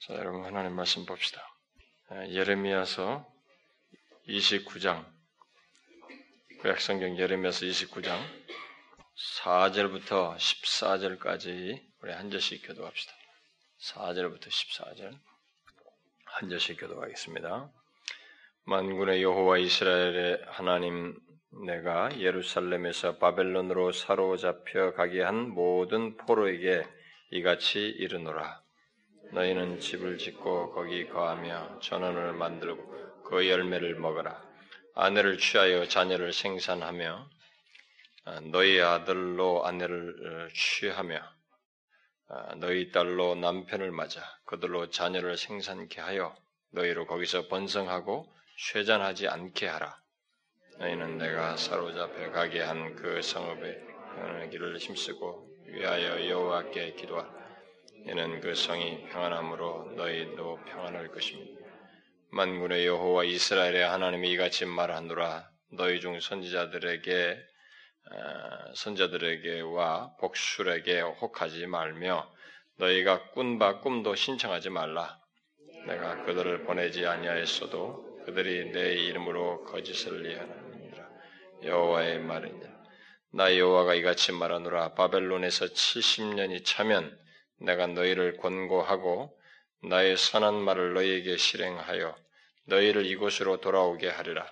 자, 여러분 하나님 말씀 봅시다. 예레미야서 29장 구약성경 예레미야서 29장 4절부터 14절까지 우리 한 절씩 교도합시다. 4절부터 14절 한 절씩 교도하겠습니다. 만군의 여호와 이스라엘의 하나님 내가 예루살렘에서 바벨론으로 사로잡혀 가게 한 모든 포로에게 이같이 이르노라. 너희는 집을 짓고 거기 거하며 전원을 만들고 그 열매를 먹어라. 아내를 취하여 자녀를 생산하며 아, 너희 아들로 아내를 어, 취하며 아, 너희 딸로 남편을 맞아 그들로 자녀를 생산케 하여 너희로 거기서 번성하고 쇠잔하지 않게 하라. 너희는 내가 사로잡혀 가게 한 그 성읍에 평안의 길을 힘쓰고 위하여 여호와께 기도하라. 이는 그 성이 평안함으로 너희도 평안할 것입니다. 만군의 여호와 이스라엘의 하나님이 이같이 말하노라. 너희 중 선지자들에게 어, 선자들에게와 복술에게 혹하지 말며 너희가 꾼바 꿈도 신청하지 말라. 내가 그들을 보내지 아니하였어도 그들이 내 이름으로 거짓을 예하느니라. 여호와의 말이냐. 나 여호와가 이같이 말하노라. 바벨론에서 70년이 차면 내가 너희를 권고하고 나의 선한 말을 너희에게 실행하여 너희를 이곳으로 돌아오게 하리라.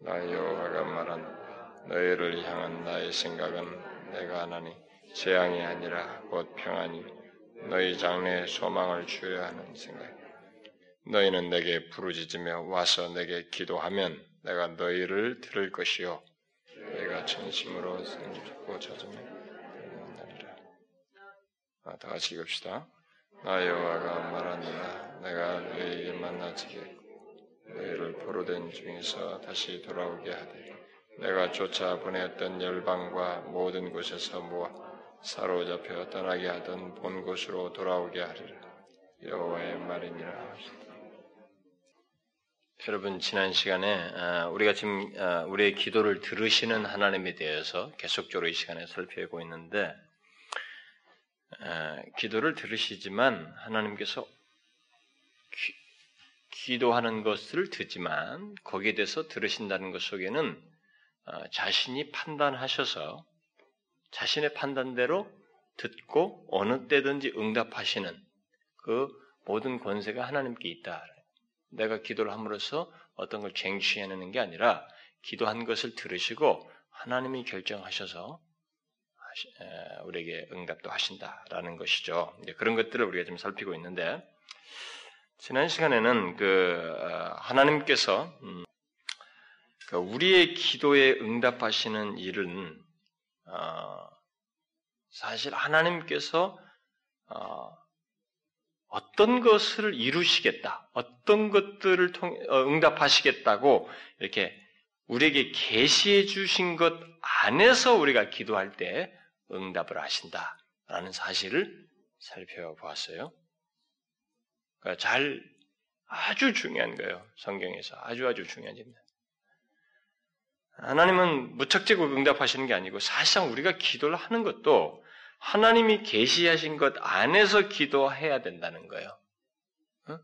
나 여호와가 말한 너희를 향한 나의 생각은 내가 하나니 재앙이 아니라 곧 평안이 너희 장래에 소망을 주어야 하는 생각. 너희는 내게 부르짖으며 와서 내게 기도하면 내가 너희를 들을 것이요 내가 진심으로 들는다리라. 아, 다 같이 읽읍시다. 나 여호와가 말하노라 내가 너희에게 만나지게 너희를 포로된 중에서 다시 돌아오게 하되 내가 쫓아 보냈던 열방과 모든 곳에서 모아 사로잡혀 떠나게 하던 본 곳으로 돌아오게 하리라. 여호와의 말이니라. 여러분 지난 시간에 아, 우리가 지금 아, 우리의 기도를 들으시는 하나님에 대해서 계속적으로 이 시간에 살펴보고 있는데 아, 기도를 들으시지만 하나님께서 기, 도하는 것을 듣지만 거기에 대해서 들으신다는 것 속에는 자신이 판단하셔서 자신의 판단대로 듣고 어느 때든지 응답하시는 그 모든 권세가 하나님께 있다. 내가 기도를 함으로써 어떤 걸 쟁취해내는 게 아니라 기도한 것을 들으시고 하나님이 결정하셔서 우리에게 응답도 하신다라는 것이죠. 그런 것들을 우리가 좀 살피고 있는데 지난 시간에는 그 어, 하나님께서 음, 그 우리의 기도에 응답하시는 일은 어, 사실 하나님께서 어, 어떤 것을 이루시겠다, 어떤 것들을 통 어, 응답하시겠다고 이렇게 우리에게 계시해 주신 것 안에서 우리가 기도할 때 응답을 하신다라는 사실을 살펴보았어요. 그러니까 잘 아주 중요한 거예요. 성경에서 아주 아주 중요한 일입니다. 하나님은 무척지고 응답하시는 게 아니고 사실상 우리가 기도를 하는 것도 하나님이 계시하신 것 안에서 기도해야 된다는 거예요. 어?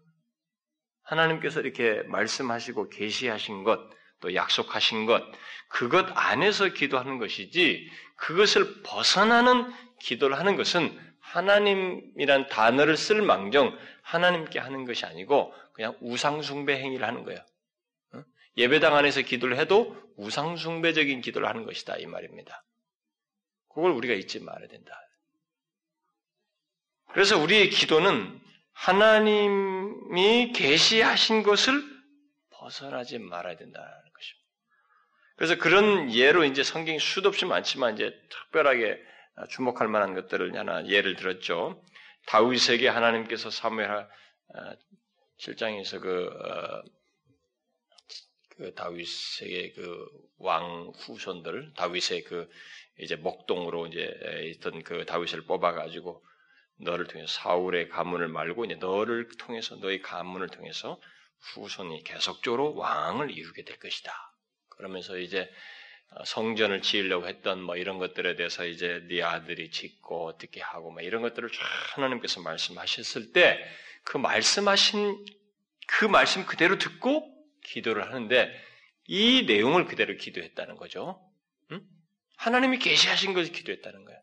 하나님께서 이렇게 말씀하시고 계시하신 것, 또 약속하신 것, 그것 안에서 기도하는 것이지 그것을 벗어나는 기도를 하는 것은 하나님이란 단어를 쓸 망정 하나님께 하는 것이 아니고 그냥 우상숭배 행위를 하는 거예요. 어? 예배당 안에서 기도를 해도 우상숭배적인 기도를 하는 것이다 이 말입니다. 그걸 우리가 잊지 말아야 된다. 그래서 우리의 기도는 하나님이 계시하신 것을 벗어나지 말아야 것입니다. 그래서 그런 예로 이제 성경이 수도 없이 많지만 이제 특별하게 주목할 만한 것들을 하나 예를 들었죠. 다윗에게 하나님께서 사무엘 7장에서 어, 그, 어, 그 다윗에게 그 왕 후손들, 다윗의 그 이제 목동으로 이제 있던 그 다윗을 뽑아 가지고 너를 통해서 사울의 가문을 말고 이제 너를 통해서 너의 가문을 통해서 후손이 계속적으로 왕을 이루게 될 것이다. 그러면서 이제 어, 성전을 지으려고 했던 뭐 이런 것들에 대해서 이제 네 아들이 짓고 어떻게 하고 뭐 이런 것들을 쫙 하나님께서 말씀하셨을 때 그 말씀하신 그 말씀 그대로 듣고 기도를 하는데 이 내용을 그대로 기도했다는 거죠. 응? 하나님이 계시하신 것을 기도했다는 거예요.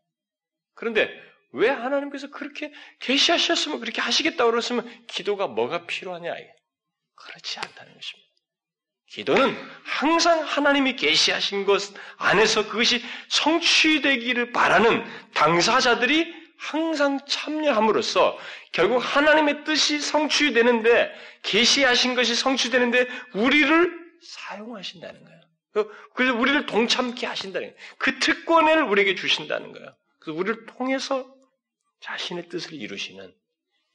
그런데 왜 하나님께서 그렇게 계시하셨으면 그렇게 하시겠다고 그랬으면 기도가 뭐가 필요하냐? 그렇지 않다는 것입니다. 기도는 항상 하나님이 계시하신 것 안에서 그것이 성취되기를 바라는 당사자들이 항상 참여함으로써 결국 하나님의 뜻이 성취되는데 계시하신 것이 성취되는데 우리를 사용하신다는 거예요. 그래서 우리를 동참케 하신다는 거예요. 그 특권을 우리에게 주신다는 거예요. 그래서 우리를 통해서 자신의 뜻을 이루시는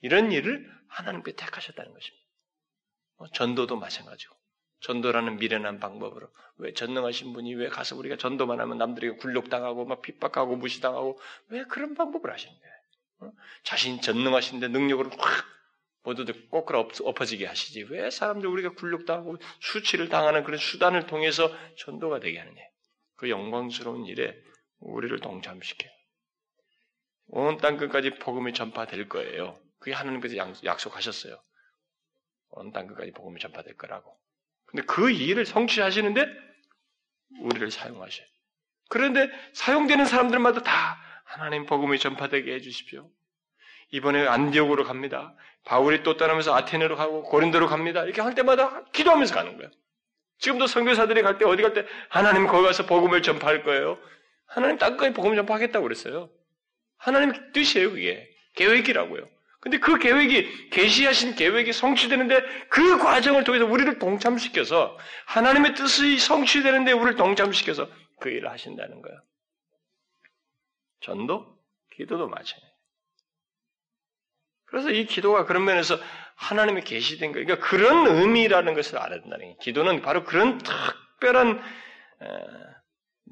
이런 일을 하나님께 택하셨다는 것입니다. 뭐 전도도 마찬가지고 전도라는 미련한 방법으로 왜 전능하신 분이 왜 가서 우리가 전도만 하면 남들에게 굴욕당하고 막 핍박하고 무시당하고 왜 그런 방법을 하시는 거예요? 어? 자신 전능하신데 능력으로 확 모두들 꼬꾸라 엎어지게 하시지 왜 사람들 우리가 굴욕당하고 수치를 당하는 그런 수단을 통해서 전도가 되게 하느냐? 그 영광스러운 일에 우리를 동참시켜요. 온 땅 끝까지 복음이 전파될 거예요. 그게 하나님께서 약속하셨어요. 온 땅 끝까지 복음이 전파될 거라고. 근데 그 일을 성취하시는데 우리를 사용하셔요. 그런데 사용되는 사람들마다 다 하나님 복음이 전파되게 해주십시오. 이번에 안디옥으로 갑니다. 바울이 또 떠나면서 아테네로 가고 고린도로 갑니다. 이렇게 할 때마다 기도하면서 가는 거예요. 지금도 선교사들이 갈 때 어디 갈 때 하나님 거기 가서 복음을 전파할 거예요. 하나님 땅까지 복음을 전파하겠다고 그랬어요. 하나님 뜻이에요, 그게. 계획이라고요. 근데 그 계획이 계시하신 계획이 성취되는데 그 과정을 통해서 우리를 동참시켜서 하나님의 뜻이 성취되는데 우리를 동참시켜서 그 일을 하신다는 거예요. 전도, 기도도 마찬가지예요. 그래서 이 기도가 그런 면에서 하나님의 계시된 거, 그러니까 그런 의미라는 것을 알아야 된다는 거예요. 기도는 바로 그런 특별한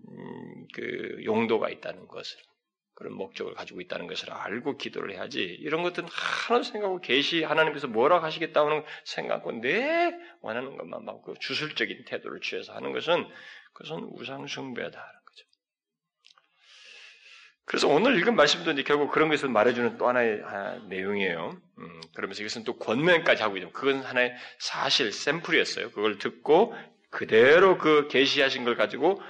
음, 그 용도가 있다는 것을 그런 목적을 가지고 있다는 것을 알고 기도를 해야지 이런 것들은 하나도 생각하고 계시 하나님께서 뭐라고 하시겠다는 생각하고 내 원하는 것만 막고 주술적인 태도를 취해서 하는 것은 그것은 우상 숭배다라는 거죠. 그래서 오늘 읽은 말씀도 이제 결국 그런 것을 말해주는 또 하나의 내용이에요. 음, 그러면서 이것은 또 권면까지 하고 있죠. 그건 하나의 사실 샘플이었어요. 그걸 듣고 그대로 그 계시하신 걸 가지고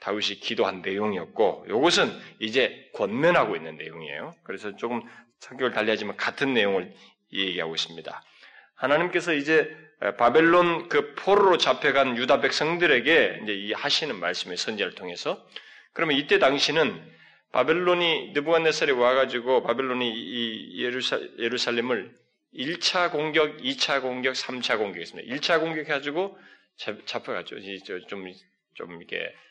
다윗이 기도한 내용이었고 이것은 이제 권면하고 있는 내용이에요. 그래서 조금 성격을 달리하지만 같은 내용을 얘기하고 있습니다. 하나님께서 이제 바벨론 그 포로로 잡혀간 유다 백성들에게 이제 이 하시는 말씀의 선제를 통해서 그러면 이때 당시는 바벨론이 느부갓네살이 와가지고 바벨론이 이 예루살, 예루살렘을 1차 공격, 2차 공격, 3차 공격했습니다. 1차 공격해가지고 잡혀갔죠. 좀, 좀 이렇게 시,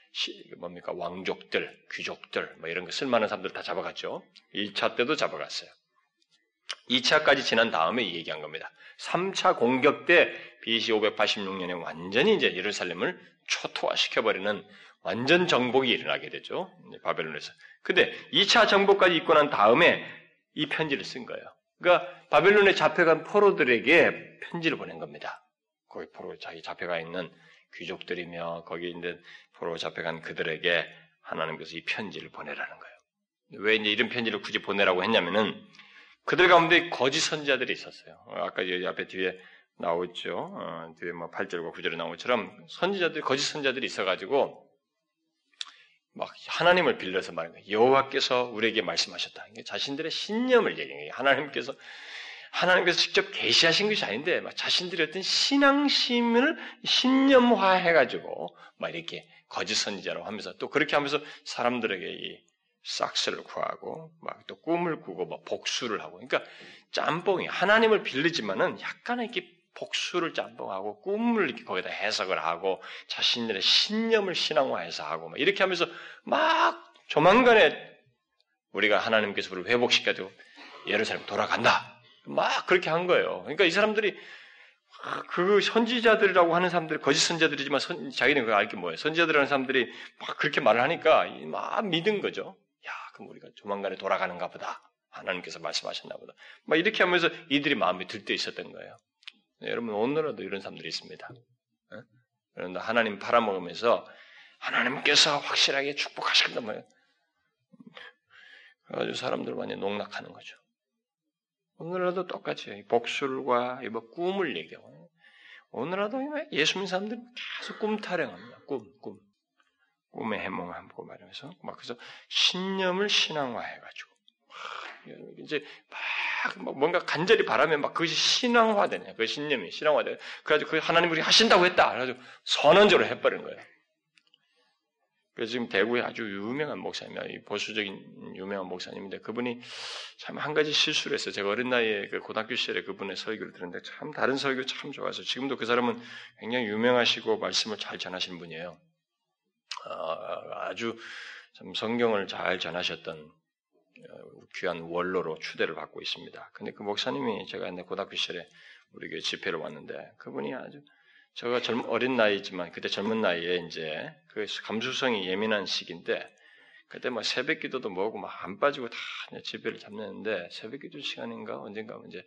뭡니까 왕족들, 귀족들 뭐 이런 거 쓸만한 사람들 다 잡아갔죠. 1차 때도 잡아갔어요. 2차까지 지난 다음에 얘기한 겁니다. 3차 공격 때 BC 586년에 완전히 이제 예루살렘을 초토화시켜버리는 완전 정복이 일어나게 되죠. 바벨론에서. 근데 2차 정복까지 있고 난 다음에 이 편지를 쓴 거예요. 그러니까 바벨론에 잡혀간 포로들에게 편지를 보낸 겁니다. 거기 포로 자기 잡혀가 있는 귀족들이며 거기 있는 포로 잡혀간 그들에게 하나님께서 이 편지를 보내라는 거예요. 왜 이제 이런 편지를 굳이 보내라고 했냐면은 그들 가운데 거짓 선지자들이 있었어요. 아까 여기 앞에 뒤에 나오죠. 어, 뒤에 뭐 8절과 9절에 나온 것처럼 선지자들, 거짓 선지자들이 있어가지고 막 하나님을 빌려서 말하는 거예요. 여호와께서 우리에게 말씀하셨다. 자신들의 신념을 얘기해요. 하나님께서 하나님께서 직접 계시하신 것이 아닌데 자신들의 어떤 신앙심을 신념화해가지고 막 이렇게 거짓 선지자로 하면서 또 그렇게 하면서 사람들에게 이 싹스를 구하고 막 또 꿈을 꾸고 막 복수를 하고 그러니까 짬뽕이 하나님을 빌리지만은 약간의 이렇게 복수를 짬뽕하고 꿈을 이렇게 거기다 해석을 하고 자신들의 신념을 신앙화해서 하고 막 이렇게 하면서 막 조만간에 우리가 하나님께서 우리를 회복시켜도 예루살렘 돌아간다. 막 그렇게 한 거예요. 그러니까 이 사람들이 그 선지자들이라고 하는 사람들, 거짓 선지자들이지만 선, 자기는 그거 알게 뭐예요. 선지자들이라는 사람들이 막 그렇게 말을 하니까 막 믿은 거죠. 야, 그럼 우리가 조만간에 돌아가는가 보다. 하나님께서 말씀하셨나 보다. 막 이렇게 하면서 이들이 마음이 들 때 있었던 거예요. 네, 여러분, 오늘도 이런 사람들이 있습니다. 네? 그런데 하나님 팔아먹으면서 하나님께서 확실하게 축복하시겠다 뭐예요. 그래가지고 사람들 많이 농락하는 거죠. 오늘날도 똑같이 복술과 뭐 꿈을 얘기하고 오늘날도 예수 믿는 사람들은 계속 꿈 타령합니다. 꿈, 꿈. 꿈의 해몽하고 말하면서 막 그래서 신념을 신앙화해가지고 이제 막 뭔가 간절히 바라면 막 그것이 신앙화되네. 그 신념이 신앙화돼. 그래가지고 그 하나님 우리 하신다고 했다. 그래가지고 선언적으로 해버린 거예요. 그래서 지금 대구에 아주 유명한 목사님이야. 보수적인 유명한 목사님인데 그분이 참 한 가지 실수를 했어요. 제가 어린 나이에 그 고등학교 시절에 그분의 설교를 들었는데 참 다른 설교 참 좋아서 지금도 그 사람은 굉장히 유명하시고 말씀을 잘 전하시는 분이에요. 아, 아주 참 성경을 잘 전하셨던 어, 귀한 원로로 추대를 받고 있습니다. 근데 그 목사님이 제가 옛날 고등학교 시절에 우리 교회 집회를 왔는데 그분이 아주 제가 젊, 어린 나이지만 그때 젊은 나이에 이제 그 감수성이 예민한 시기인데 그때 뭐 새벽 기도도 뭐고 막 안 빠지고 다 집회를 잡는데 새벽 기도 시간인가 언젠가 이제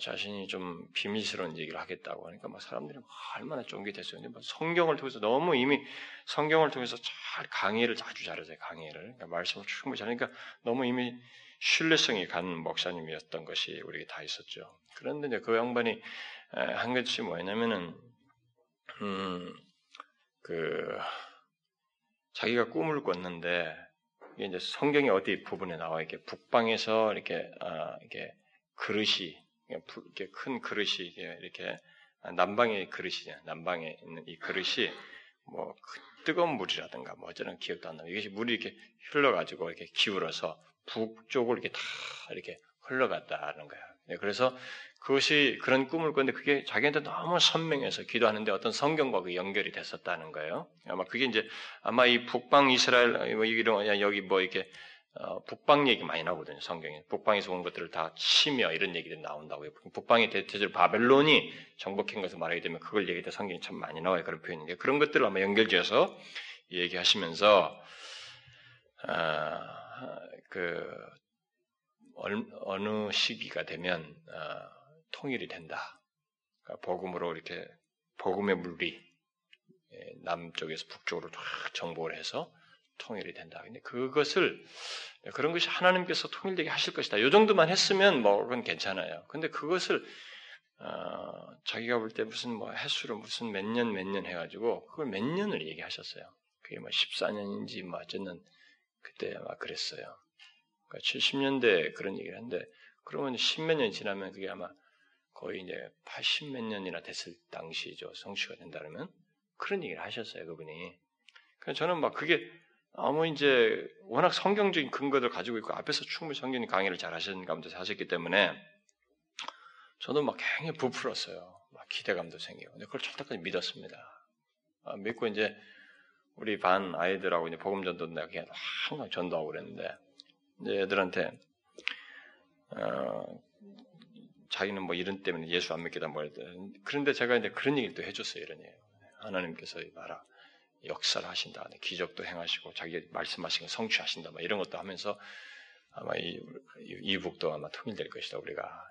자신이 좀 비밀스러운 얘기를 하겠다고 하니까 막 사람들이 얼마나 쫑깃했어요. 근데 성경을 통해서 너무 이미 성경을 통해서 잘 강의를 아주 잘하세요. 강의를 그러니까 말씀을 충분히 잘하니까 너무 이미 신뢰성이 간 목사님이었던 것이 우리에게 다 있었죠. 그런데 이제 그 양반이 한 것이 뭐냐면은 음, 그 자기가 꿈을 꿨는데 이게 이제 성경의 어디 부분에 나와 이렇게 북방에서 이렇게 아, 이렇게 그릇이 이렇게 큰 그릇이 이렇게 남방의 그릇이냐 남방에 있는 이 그릇이 뭐 그 뜨거운 물이라든가 뭐 어쩌는 기억도 안 나고 이것이 물이 이렇게 흘러가지고 이렇게 기울어서 북쪽으로 이렇게 다 이렇게 흘러갔다는 거야. 네, 그래서 그것이 그런 꿈을 꿨는데 그게 자기한테 너무 선명해서 기도하는데 어떤 성경과 그 연결이 됐었다는 거예요. 아마 그게 이제 아마 이 북방 이스라엘 뭐 이런 여기 뭐 이렇게 어, 북방 얘기 많이 나오거든요. 성경에 북방에서 온 것들을 다 치며 이런 얘기들이 나온다고요. 북방의 대체적으로 바벨론이 정복한 것을 말하게 되면 그걸 얘기할 때 성경이 참 많이 나와요. 그런 표현인데 그런 것들을 아마 연결지어서 얘기하시면서 아, 그 어느 시기가 되면 어, 통일이 된다. 그러니까 복음으로 이렇게 복음의 물이 예, 남쪽에서 북쪽으로 확 정복을 해서 통일이 된다. 근데 그것을 그런 것이 하나님께서 통일되게 하실 것이다. 이 정도만 했으면 뭐 그건 괜찮아요. 근데 그것을 어, 자기가 볼 때 무슨 뭐 횟수로 무슨 몇 년 몇 년 해가지고 그걸 몇 년을 얘기하셨어요. 그게 뭐 14년인지 뭐 어쨌든 그때 아마 그랬어요. 그러니까 70년대 그런 얘기를 하는데 그러면 십몇 년이 지나면 그게 아마 거의 이제 80 몇 년이나 됐을 당시죠. 성취가 된다면 그런 얘기를 하셨어요. 그분이. 저는 막 그게 아무 이제 워낙 성경적인 근거들 가지고 있고 앞에서 충분히 성경 강의를 잘 하시는 가운데 하셨기 때문에 저도 막 굉장히 부풀었어요. 막 기대감도 생기고. 근데 그걸 절대까지 믿었습니다. 아, 믿고 이제 우리 반 아이들하고 이제 복음 전도 내가 그냥 항상 전도하고 그랬는데 이제 애들한테 어, 자기는 뭐 이런 때문에 예수 안 믿겠다 뭐 그런데 제가 이제 그런 얘기를 또 해줬어요 이런 얘기. 하나님께서 말아 역사를 하신다, 기적도 행하시고 자기 말씀하신 거 성취하신다, 뭐 이런 것도 하면서 아마 이 이북도 아마 통일될 것이다 우리가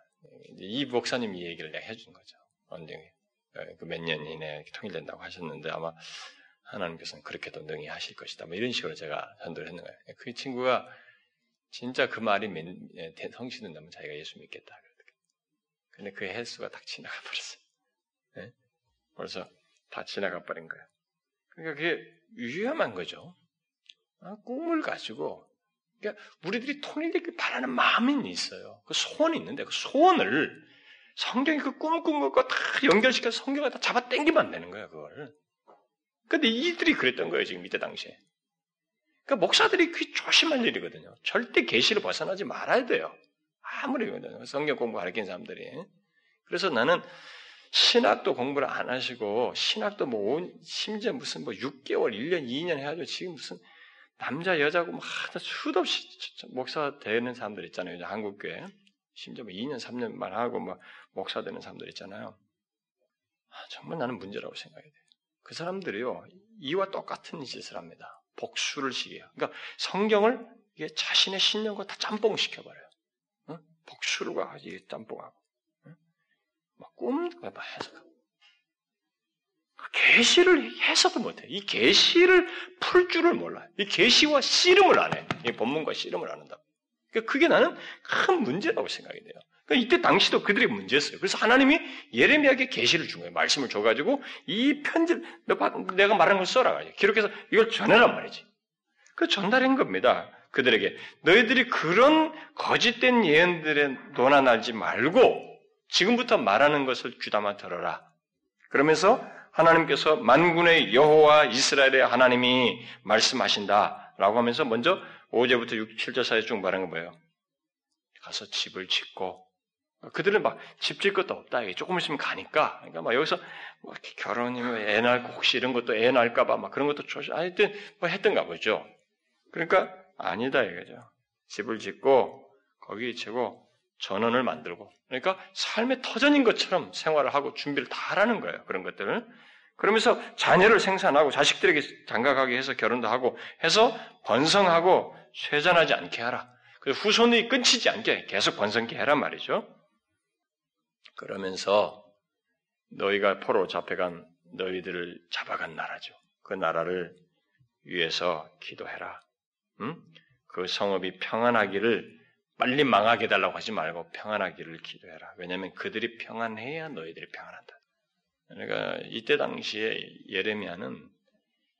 이 목사님 이 얘기를 내가 해준 거죠. 언제 예, 그몇 년 이내에 통일된다고 하셨는데 아마 하나님께서는 그렇게도 능히 하실 것이다. 뭐 이런 식으로 제가 전도를 했는 거예요. 그 친구가 진짜 그 말이 예, 성취된다면 자기가 예수 믿겠다. 근데 그 횟수가 딱 지나가 버렸어요. 네? 벌써 다 지나가 버린 거예요. 그러니까 그게 위험한 거죠. 아, 꿈을 가지고 그러니까 우리들이 통일되길 바라는 마음이 있어요. 그 소원이 있는데 그 소원을 성경이 그 꿈을 꾼 것과 다 연결시켜서 성경에 다 잡아 당기면 안 되는 거야, 그걸. 근데 이들이 그랬던 거예요, 지금 이때 당시에. 그러니까 목사들이 그 조심할 일이거든요. 절대 계시를 벗어나지 말아야 돼요. 아무리 성경 공부 가르친 사람들이. 그래서 나는 신학도 공부를 안 하시고 신학도 뭐 온, 심지어 무슨 뭐 6개월, 1년, 2년 해가지고 지금 무슨 남자 여자고 막 수도 없이 목사 되는 사람들 있잖아요. 한국 교회 심지어 뭐 2년, 3년만 하고 막 목사 되는 사람들 있잖아요. 아, 정말 나는 문제라고 생각이 돼요. 그 사람들이요 이와 똑같은 짓을 합니다. 복수를 시켜요. 그러니까 성경을 이게 자신의 신념과 다 짬뽕 시켜버려요. 응? 복수를 가지고 짬뽕하고. 막 꿈도 막 해석하고. 그 계시를 해석을 못해. 이 계시를 풀 줄을 몰라. 이 계시와 씨름을 안 해. 이 본문과 씨름을 안 한다. 그러니까 그게 나는 큰 문제라고 생각이 돼요. 그러니까 이때 당시도 그들의 문제였어요. 그래서 하나님이 예레미야에게 계시를 준 거예요. 말씀을 줘가지고 이 편지 내가 말한 걸 써라. 기록해서 이걸 전해란 말이지. 그 전달한 겁니다. 그들에게 너희들이 그런 거짓된 예언들에 논한하지 말고 지금부터 말하는 것을 귀담아 들어라. 그러면서 하나님께서 만군의 여호와 이스라엘의 하나님이 말씀하신다라고 하면서 먼저 5제부터 6, 7절 사이에 쭉 말한 건 뭐예요? 가서 집을 짓고 그들은 막 집 질 것도 없다. 이게 조금 있으면 가니까. 그러니까 막 여기서 뭐 결혼이면 애 낳고 혹시 이런 것도 애 낳을까봐 막 그런 것도 조심, 하여튼 뭐 했던가 보죠. 그러니까 아니다 이거죠. 집을 짓고 거기 치고 전원을 만들고 그러니까 삶의 터전인 것처럼 생활을 하고 준비를 다 하라는 거예요. 그런 것들을. 그러면서 자녀를 생산하고 자식들에게 장가가게 해서 결혼도 하고 해서 번성하고 쇠잔하지 않게 하라. 후손이 끊치지 않게 계속 번성케 해란 말이죠. 그러면서 너희가 포로 잡혀간 너희들을 잡아간 나라죠. 그 나라를 위해서 기도해라. 응? 그 성읍이 평안하기를 빨리 망하게 달라고 하지 말고 평안하기를 기도해라. 왜냐하면 그들이 평안해야 너희들이 평안한다. 그러니까 이때 당시에 예레미야는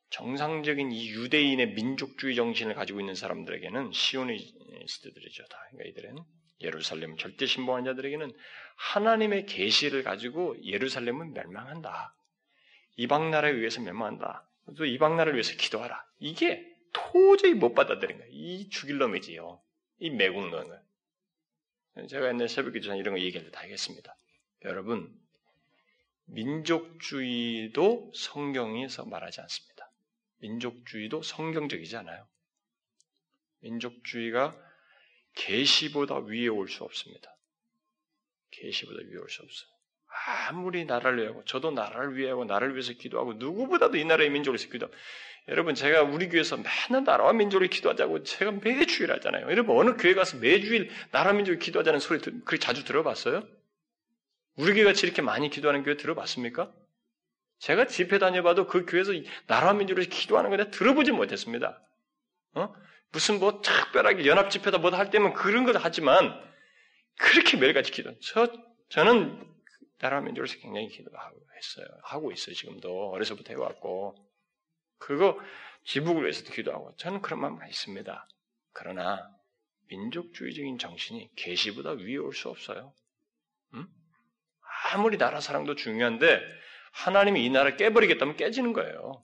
정상적인 이 유대인의 민족주의 정신을 가지고 있는 사람들에게는 시오니스트들이죠. 다. 그러니까 이들은 예루살렘 절대 신봉한 자들에게는 하나님의 계시를 가지고 예루살렘은 멸망한다. 이방 나라에 의해서 멸망한다. 또 이방 나라를 위해서 기도하라. 이게 도저히 못 받아들인 거예요. 이 죽일 놈이지요. 이 매국론을. 제가 옛날 새벽 기도 전에 이런 거 얘기할 때다 하겠습니다. 여러분, 민족주의도 성경에서 말하지 않습니다. 민족주의도 성경적이지 않아요. 민족주의가 계시보다 위에 올 수 없습니다. 계시보다 위에 올 수 없어요. 아무리 나라를 위하고 저도 나라를 위하고 나를 위해서 기도하고 누구보다도 이 나라의 민족을 위해서 기도하고 여러분 제가 우리 교회에서 맨날 나라와 민족을 기도하자고 제가 매주일 하잖아요. 여러분 어느 교회 가서 매주일 나라 민족을 기도하자는 소리 그렇게 자주 들어봤어요? 우리 교회 같이 이렇게 많이 기도하는 교회 들어봤습니까? 제가 집회 다녀봐도 그 교회에서 나라와 민족을 기도하는 거 내가 들어보지 못했습니다. 어? 무슨 뭐 특별하게 연합 집회다 뭐다 할 때면 그런 것도 하지만 그렇게 매일같이 기도. 저 저는 나라 민족에서 굉장히 기도하고 했어요. 하고 있어요. 지금도 어려서부터 해왔고 그거 지북을 위해서도 기도하고 저는 그런 마음이 있습니다. 그러나 민족주의적인 정신이 계시보다 위에 올 수 없어요. 음? 아무리 나라 사랑도 중요한데 하나님이 이 나라를 깨버리겠다면 깨지는 거예요.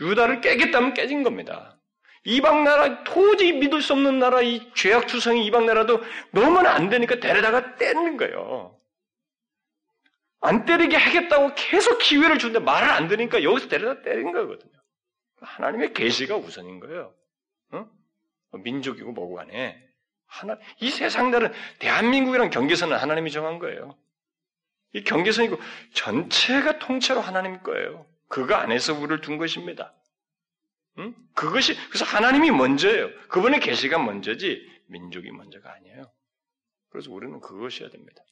유다를 깨겠다면 깨진 겁니다. 이방 나라 도저히 믿을 수 없는 나라 이 죄악 투성이 이방 나라도 너무나 안 되니까 데려다가 떼는 거예요. 안 때리게 하겠다고 계속 기회를 주는데 말을 안 들으니까 여기서 데려다 때린 거거든요. 하나님의 계시가 우선인 거예요. 어? 민족이고 뭐고 간에 하나 이 세상 나라는 대한민국이랑 경계선은 하나님이 정한 거예요. 이 경계선이고 전체가 통째로 하나님 거예요. 그거 안에서 우리를 둔 것입니다. 응? 그것이 그래서 하나님이 먼저예요. 그분의 계시가 먼저지 민족이 먼저가 아니에요. 그래서 우리는 그것이어야 됩니다.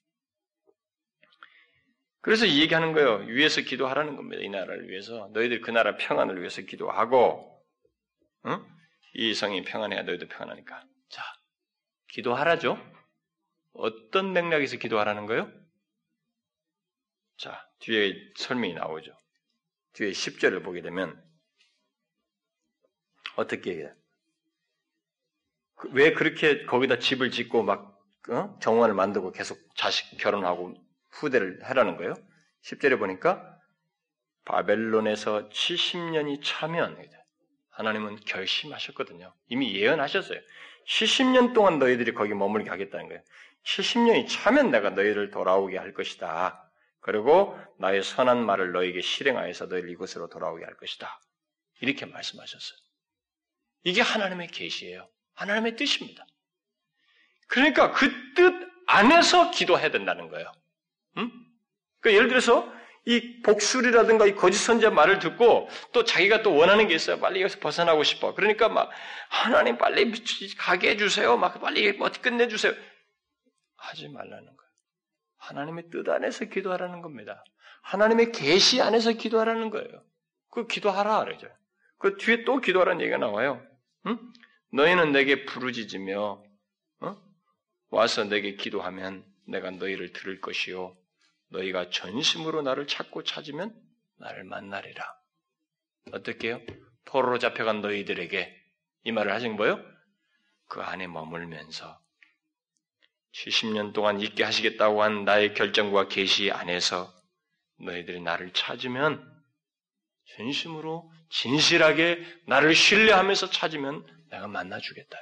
그래서 이 얘기하는 거예요. 위에서 기도하라는 겁니다. 이 나라를 위해서 너희들 그 나라 평안을 위해서 기도하고 응? 이 성이 평안해야 너희도 평안하니까. 자, 기도하라죠. 어떤 맥락에서 기도하라는 거예요? 자, 뒤에 설명이 나오죠. 뒤에 10절을 보게 되면 어떻게 해요? 그왜 그렇게 거기다 집을 짓고 막 어? 정원을 만들고 계속 자식 결혼하고 후대를 하라는 거예요? 10절에 보니까 바벨론에서 70년이 차면 하나님은 결심하셨거든요. 이미 예언하셨어요. 70년 동안 너희들이 거기 머물게 하겠다는 거예요. 70년이 차면 내가 너희를 돌아오게 할 것이다. 그리고 나의 선한 말을 너에게 실행하여서 너희를 이곳으로 돌아오게 할 것이다. 이렇게 말씀하셨어요. 이게 하나님의 계시예요. 하나님의 뜻입니다. 그러니까 그 뜻 안에서 기도해야 된다는 거예요. 음? 그러니까 예를 들어서 이 복술이라든가 이 거짓 선자 말을 듣고 또 자기가 또 원하는 게 있어요. 빨리 여기서 벗어나고 싶어. 그러니까 막 하나님 빨리 가게 해주세요. 막 빨리 어떻게 끝내주세요. 하지 말라는 거예요. 하나님의 뜻 안에서 기도하라는 겁니다. 하나님의 계시 안에서 기도하라는 거예요. 그 기도하라 그러죠. 그 뒤에 또 기도하라는 얘기가 나와요. 응? 너희는 내게 부르짖으며 어? 와서 내게 기도하면 내가 너희를 들을 것이요 너희가 전심으로 나를 찾고 찾으면 나를 만나리라. 어떻게요? 포로로 잡혀간 너희들에게 이 말을 하신 거예요? 그 안에 머물면서 70년 동안 있게 하시겠다고 한 나의 결정과 계시 안에서 너희들이 나를 찾으면 진심으로 진실하게 나를 신뢰하면서 찾으면 내가 만나 주겠다.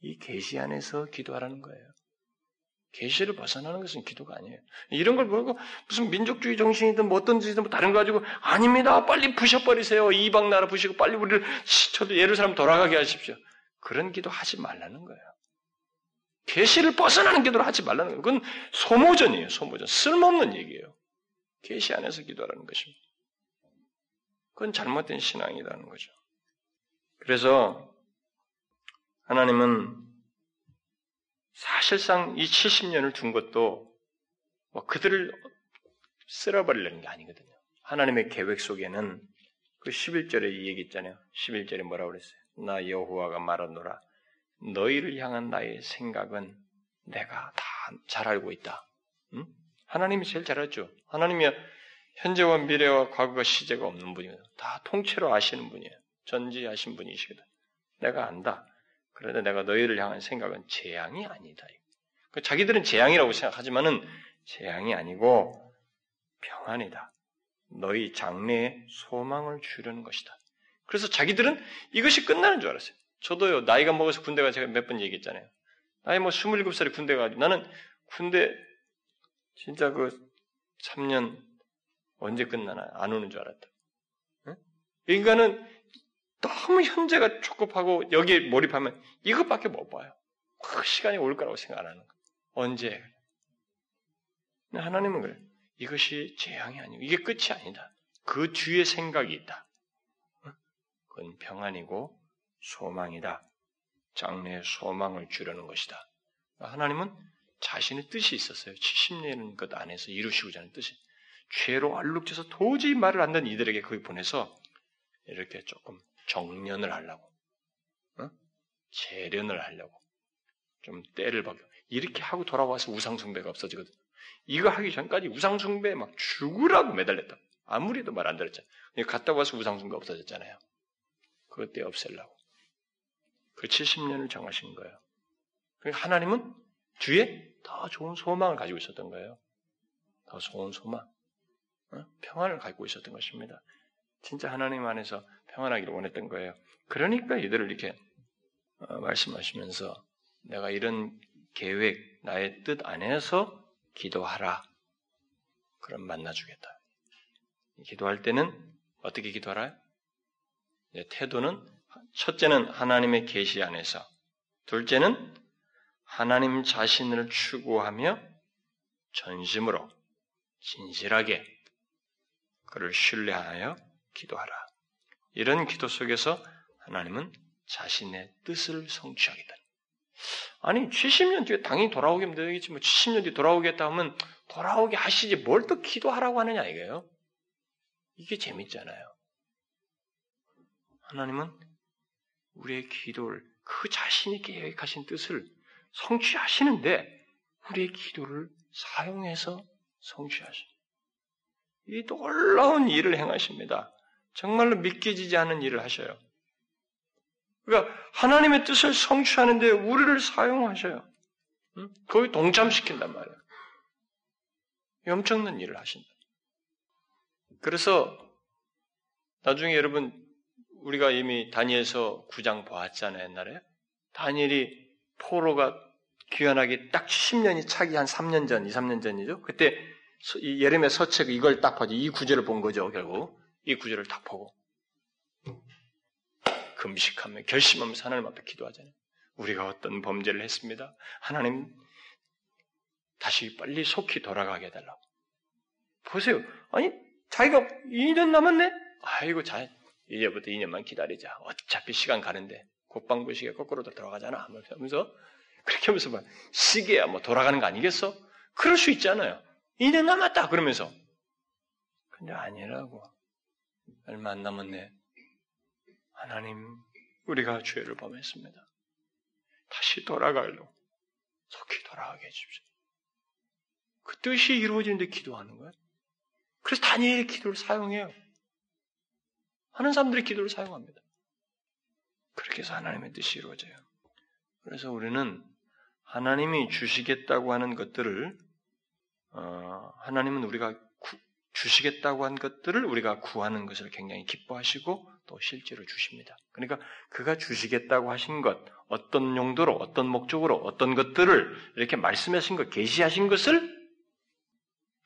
이 계시 안에서 기도하라는 거예요. 계시를 벗어나는 것은 기도가 아니에요. 이런 걸 보고 무슨 민족주의 정신이든 뭐 어떤 짓이든 뭐 다른 거 가지고 아닙니다. 빨리 부셔버리세요. 이방 나라 부시고 빨리 우리를 저도 예루살렘 돌아가게 하십시오. 그런 기도 하지 말라는 거예요. 계시를 벗어나는 기도를 하지 말라는 거예요. 그건 소모전이에요. 소모전. 쓸모없는 얘기예요. 계시 안에서 기도하라는 것입니다. 그건 잘못된 신앙이라는 거죠. 그래서 하나님은 사실상 이 70년을 둔 것도 뭐 그들을 쓸어버리려는 게 아니거든요. 하나님의 계획 속에는 그 11절에 이 얘기 있잖아요. 11절에 뭐라고 그랬어요? 나 여호와가 말하노라. 너희를 향한 나의 생각은 내가 다 잘 알고 있다. 응? 하나님이 제일 잘 알죠. 하나님이 현재와 미래와 과거가 시제가 없는 분이에요. 다 통째로 아시는 분이에요. 전지하신 분이시거든. 내가 안다. 그런데 내가 너희를 향한 생각은 재앙이 아니다. 그 자기들은 재앙이라고 생각하지만은 재앙이 아니고 평안이다. 너희 장래에 소망을 주려는 것이다. 그래서 자기들은 이것이 끝나는 줄 알았어요. 저도요, 나이가 먹어서 군대가 제가 몇 번 얘기했잖아요. 나이 뭐 27살에 군대 가가지고 나는 군대 진짜 그 3년 언제 끝나나 안 오는 줄 알았다. 응? 인간은 너무 현재가 촉급하고 여기에 몰입하면 이것밖에 못 봐요. 그 시간이 올 거라고 생각 안 하는 거. 언제? 하나님은 그래. 이것이 재앙이 아니고 이게 끝이 아니다. 그 뒤에 생각이 있다. 그건 평안이고 소망이다. 장래에 소망을 주려는 것이다. 하나님은 자신의 뜻이 있었어요. 70년 것 안에서 이루시고자 하는 뜻이. 죄로 얼룩져서 도저히 말을 안 듣는 이들에게 거기 보내서 이렇게 조금 정년을 하려고, 어? 재련을 하려고, 좀 때를 박여. 이렇게 하고 돌아와서 우상숭배가 없어지거든. 이거 하기 전까지 우상숭배 막 죽으라고 매달렸다. 아무리 도 말 안 들었잖아. 갔다 와서 우상숭배 없어졌잖아요. 그때 없애려고. 그 70년을 정하신 거예요. 그러니까 하나님은 뒤에 더 좋은 소망을 가지고 있었던 거예요. 더 좋은 소망. 어? 평안을 갖고 있었던 것입니다. 진짜 하나님 안에서 평안하기를 원했던 거예요. 그러니까 이들을 이렇게 어, 말씀하시면서 내가 이런 계획, 나의 뜻 안에서 기도하라. 그럼 만나주겠다. 기도할 때는 어떻게 기도하라? 태도는 첫째는 하나님의 계시 안에서, 둘째는 하나님 자신을 추구하며 전심으로 진실하게 그를 신뢰하여 기도하라. 이런 기도 속에서 하나님은 자신의 뜻을 성취하겠다. 아니 70년 뒤에 당연히 돌아오게 되겠지 뭐 70년 뒤에 돌아오겠다 하면 돌아오게 하시지 뭘 또 기도하라고 하느냐 이거예요. 이게 재밌잖아요. 하나님은 우리의 기도를 그 자신이 계획하신 뜻을 성취하시는데 우리의 기도를 사용해서 성취하시. 이 놀라운 일을 행하십니다. 정말로 믿겨지지 않은 일을 하셔요. 그러니까 하나님의 뜻을 성취하는데 우리를 사용하셔요. 응? 거기 동참시킨단 말이에요. 엄청난 일을 하신다. 그래서 나중에 여러분 우리가 이미 다니엘서 9장 보았잖아요, 옛날에. 다니엘이 포로가 귀환하기 딱 10년이 차기 한 3년 전, 2, 3년 전이죠. 그때 예레미야 서책 이걸 딱 보지 이 구절을 본 거죠, 결국. 이 구절을 딱 보고 금식하며 결심하면서 하나님 앞에 기도하잖아요. 우리가 어떤 범죄를 했습니다. 하나님 다시 빨리 속히 돌아가게 해달라고. 보세요. 아니 자기가 2년 남았네? 아이고 자 이제부터 2년만 기다리자. 어차피 시간 가는데 국방부 시계 거꾸로 들어가잖아. 하면서 그렇게 하면서 막 시계야 뭐 돌아가는 거 아니겠어? 그럴 수 있잖아요. 2년 남았다 그러면서 근데 아니라고 얼마 안 남았네. 하나님 우리가 죄를 범했습니다. 다시 돌아가려고 속히 돌아가게 해주십시오. 그 뜻이 이루어지는데 기도하는 거예요. 그래서 다니엘의 기도를 사용해요. 하는 사람들의 기도를 사용합니다. 그렇게 해서 하나님의 뜻이 이루어져요. 그래서 우리는 하나님이 주시겠다고 하는 것들을 어, 하나님은 우리가 구, 주시겠다고 한 것들을 우리가 구하는 것을 굉장히 기뻐하시고 또 실제로 주십니다. 그러니까 그가 주시겠다고 하신 것, 어떤 용도로, 어떤 목적으로, 어떤 것들을 이렇게 말씀하신 것, 계시하신 것을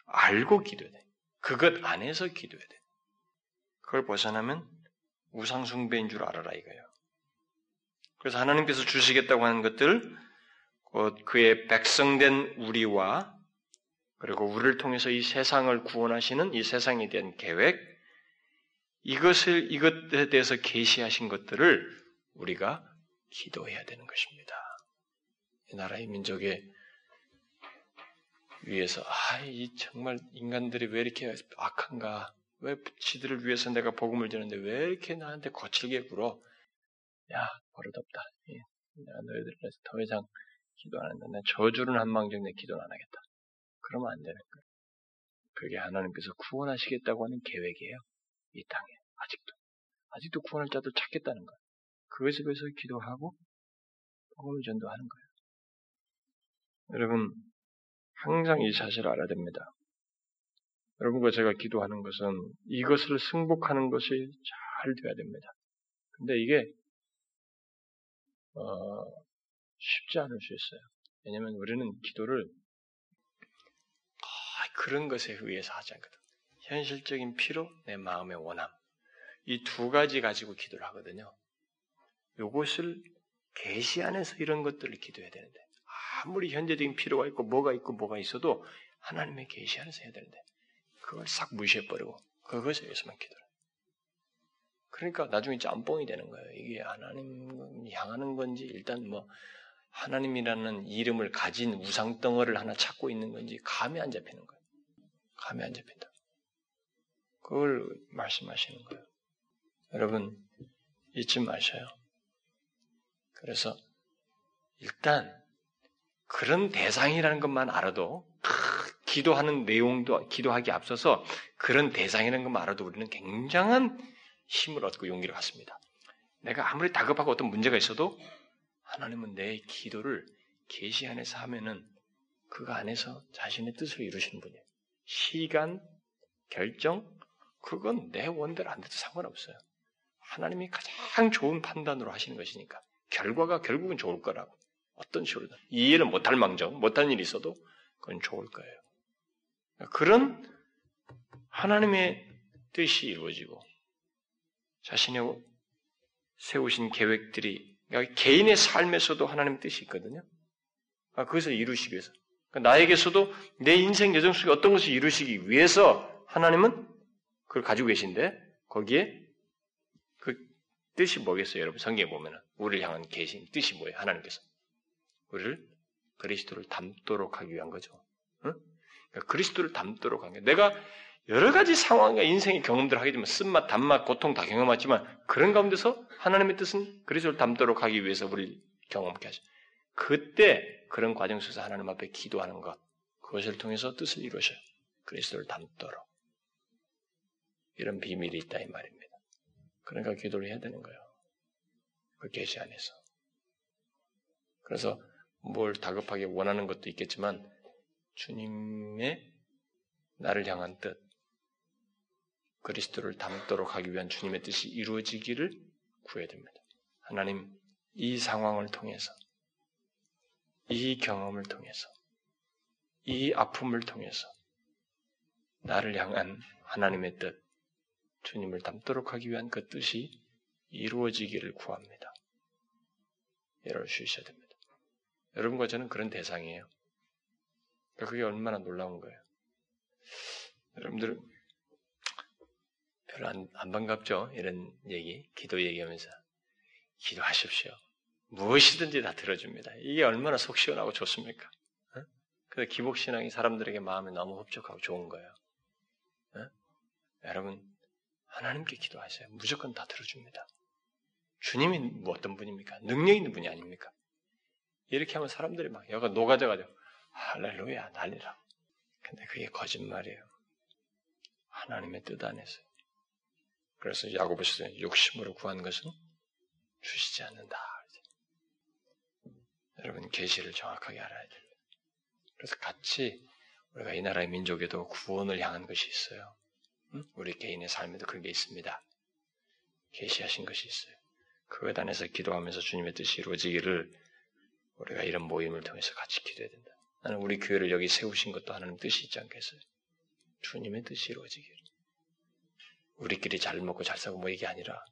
알고 기도해야 돼. 그것 안에서 기도해야 돼. 그걸 벗어나면 우상숭배인 줄 알아라 이거예요. 그래서 하나님께서 주시겠다고 하는 것들, 곧 그의 백성된 우리와 그리고 우리를 통해서 이 세상을 구원하시는 이 세상에 대한 계획, 이것을 이것에 대해서 계시하신 것들을 우리가 기도해야 되는 것입니다. 이 나라의 민족의 위해서 아, 이 정말 인간들이 왜 이렇게 악한가? 왜 지들을 위해서 내가 복음을 전는데 왜 이렇게 나한테 거칠게 굴어? 야, 버릇없다. 내가 너희들을 위해서 더 이상 기도 안 한다. 내 저주는 한망정 내 기도는 안 하겠다. 그러면 안 되는 거예요. 그게 하나님께서 구원하시겠다고 하는 계획이에요. 이 땅에. 아직도. 아직도 구원할 자들 찾겠다는 거예요. 그것에 대해서 기도하고 복음을 전도하는 거예요. 여러분, 항상 이 사실을 알아야 됩니다. 여러분과 제가 기도하는 것은 이것을 승복하는 것이 잘 돼야 됩니다. 근데 이게 어, 쉽지 않을 수 있어요. 왜냐하면 우리는 기도를 그런 것에 의해서 하지 않거든. 현실적인 필요, 내 마음의 원함. 이 두 가지 가지고 기도를 하거든요. 요것을 계시 안에서 이런 것들을 기도해야 되는데 아무리 현재적인 필요가 있고 뭐가 있고 뭐가 있어도 하나님의 계시 안에서 해야 되는데 그걸 싹 무시해 버리고 그것에 의해서만 기도를. 그러니까 나중에 짬뽕이 되는 거예요. 이게 하나님 향하는 건지 일단 뭐 하나님이라는 이름을 가진 우상 덩어리를 하나 찾고 있는 건지 감이 안 잡히는 거예요. 감이 안 잡힌다. 그걸 말씀하시는 거예요. 여러분 잊지 마셔요. 그래서 일단 그런 대상이라는 것만 알아도 기도하는 내용도 기도하기 앞서서 그런 대상이라는 것만 알아도 우리는 굉장한 힘을 얻고 용기를 갖습니다. 내가 아무리 다급하고 어떤 문제가 있어도 하나님은 내 기도를 계시 안에서 하면은 그 안에서 자신의 뜻을 이루시는 분이에요. 시간, 결정, 그건 내 원대로 안 돼도 상관없어요. 하나님이 가장 좋은 판단으로 하시는 것이니까 결과가 결국은 좋을 거라고 어떤 식으로든 이해를 못할 망정 못할 일이 있어도 그건 좋을 거예요. 그런 하나님의 뜻이 이루어지고 자신의 세우신 계획들이 그러니까 개인의 삶에서도 하나님 뜻이 있거든요. 아, 그것을 이루시기 위해서. 그러니까 나에게서도 내 인생 여정 속에 어떤 것을 이루시기 위해서 하나님은 그걸 가지고 계신데 거기에 그 뜻이 뭐겠어요, 여러분? 성경에 보면은 우리를 향한 계신 뜻이 뭐예요? 하나님께서 우리를 그리스도를 닮도록 하기 위한 거죠. 응? 그러니까 그리스도를 닮도록 한 게. 내가 여러 가지 상황과 인생의 경험들을 하게 되면 쓴맛, 단맛, 고통 다 경험하지만 그런 가운데서 하나님의 뜻은 그리스도를 닮도록 하기 위해서 우리를 경험케 하죠. 그때 그런 과정 속에서 하나님 앞에 기도하는 것, 그것을 통해서 뜻을 이루셔요. 그리스도를 닮도록. 이런 비밀이 있다 이 말입니다. 그러니까 기도를 해야 되는 거예요. 그 계시 안에서. 그래서 뭘 다급하게 원하는 것도 있겠지만 주님의 나를 향한 뜻, 그리스도를 담도록 하기 위한 주님의 뜻이 이루어지기를 구해야 됩니다. 하나님, 이 상황을 통해서, 이 경험을 통해서, 이 아픔을 통해서, 나를 향한 하나님의 뜻, 주님을 담도록 하기 위한 그 뜻이 이루어지기를 구합니다. 열어 주셔야 됩니다. 여러분과 저는 그런 대상이에요. 그러니까 그게 얼마나 놀라운 거예요. 여러분들 별로 안, 안 반갑죠? 이런 얘기, 기도 얘기하면서. 기도하십시오. 무엇이든지 다 들어줍니다. 이게 얼마나 속 시원하고 좋습니까? 어? 그래서 기복신앙이 사람들에게 마음에 너무 흡족하고 좋은 거예요. 어? 여러분, 하나님께 기도하세요. 무조건 다 들어줍니다. 주님이 뭐 어떤 분입니까? 능력 있는 분이 아닙니까? 이렇게 하면 사람들이 막 여가 녹아져가지고 할렐루야 난리라. 그게 거짓말이에요. 하나님의 뜻 안에서. 그래서 야고보서 욕심으로 구한 것은 주시지 않는다. 여러분 계시를 정확하게 알아야 됩니다. 그래서 같이 우리가 이 나라의 민족에도 구원을 향한 것이 있어요. 우리 개인의 삶에도 그런 게 있습니다. 계시하신 것이 있어요. 그것 안에서 기도하면서 주님의 뜻이 이루어지기를 우리가 이런 모임을 통해서 같이 기도해야 된다. 나는 우리 교회를 여기 세우신 것도 하나님 뜻이 있지 않겠어요? 주님의 뜻이 이루어지기를. 우리끼리 잘 먹고 잘 살고 뭐 이게 아니라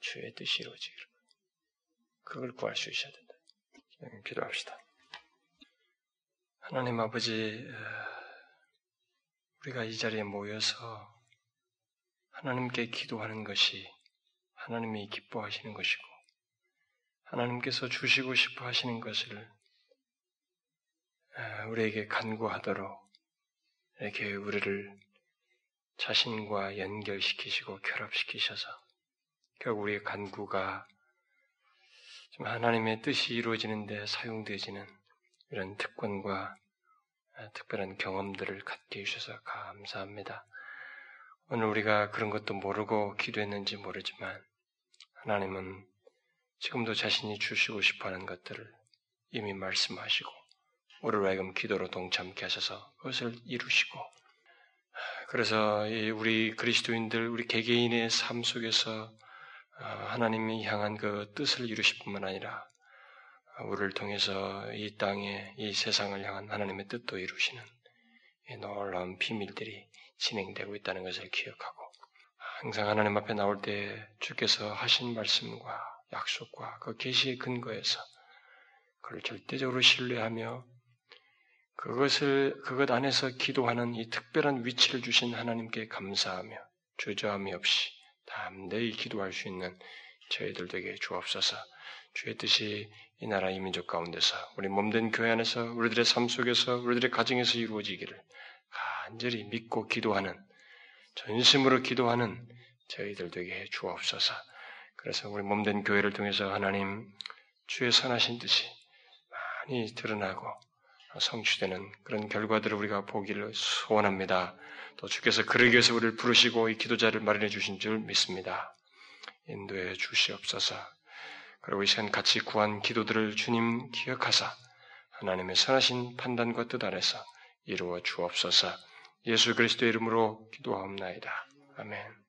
주의 뜻이 이루어지기를. 그걸 구할 수 있어야 된다. 기도합시다. 하나님 아버지, 우리가 이 자리에 모여서 하나님께 기도하는 것이 하나님이 기뻐하시는 것이고, 하나님께서 주시고 싶어 하시는 것을 우리에게 간구하도록 이렇게 우리를 자신과 연결시키시고 결합시키셔서 결국 우리의 간구가 좀 하나님의 뜻이 이루어지는데 사용되어지는 이런 특권과 특별한 경험들을 갖게 해주셔서 감사합니다. 오늘 우리가 그런 것도 모르고 기도했는지 모르지만 하나님은 지금도 자신이 주시고 싶어 하는 것들을 이미 말씀하시고 우리를 하여금 기도로 동참케 하셔서 그것을 이루시고 그래서 우리 그리스도인들 우리 개개인의 삶 속에서 어, 하나님이 향한 그 뜻을 이루실 뿐만 아니라 우리를 통해서 이 땅에 이 세상을 향한 하나님의 뜻도 이루시는 놀라운 비밀들이 진행되고 있다는 것을 기억하고 항상 하나님 앞에 나올 때 주께서 하신 말씀과 약속과 그 계시의 근거에서 그걸 절대적으로 신뢰하며 그것을 그것 안에서 기도하는 이 특별한 위치를 주신 하나님께 감사하며 주저함이 없이 담대히 기도할 수 있는 저희들 에게 주옵소서. 주의 뜻이 이 나라 이 민족 가운데서 우리 몸된 교회 안에서 우리들의 삶 속에서 우리들의 가정에서 이루어지기를 간절히 믿고 기도하는 전심으로 기도하는 저희들 에게 주옵소서. 그래서 우리 몸된 교회를 통해서 하나님 주의 선하신 뜻이 많이 드러나고 성취되는 그런 결과들을 우리가 보기를 소원합니다. 또 주께서 그러기 위해서 우리를 부르시고 이 기도자를 마련해 주신 줄 믿습니다. 인도해 주시옵소서. 그리고 이 시간 같이 구한 기도들을 주님 기억하사 하나님의 선하신 판단과 뜻 안에서 이루어 주옵소서. 예수 그리스도의 이름으로 기도하옵나이다. 아멘.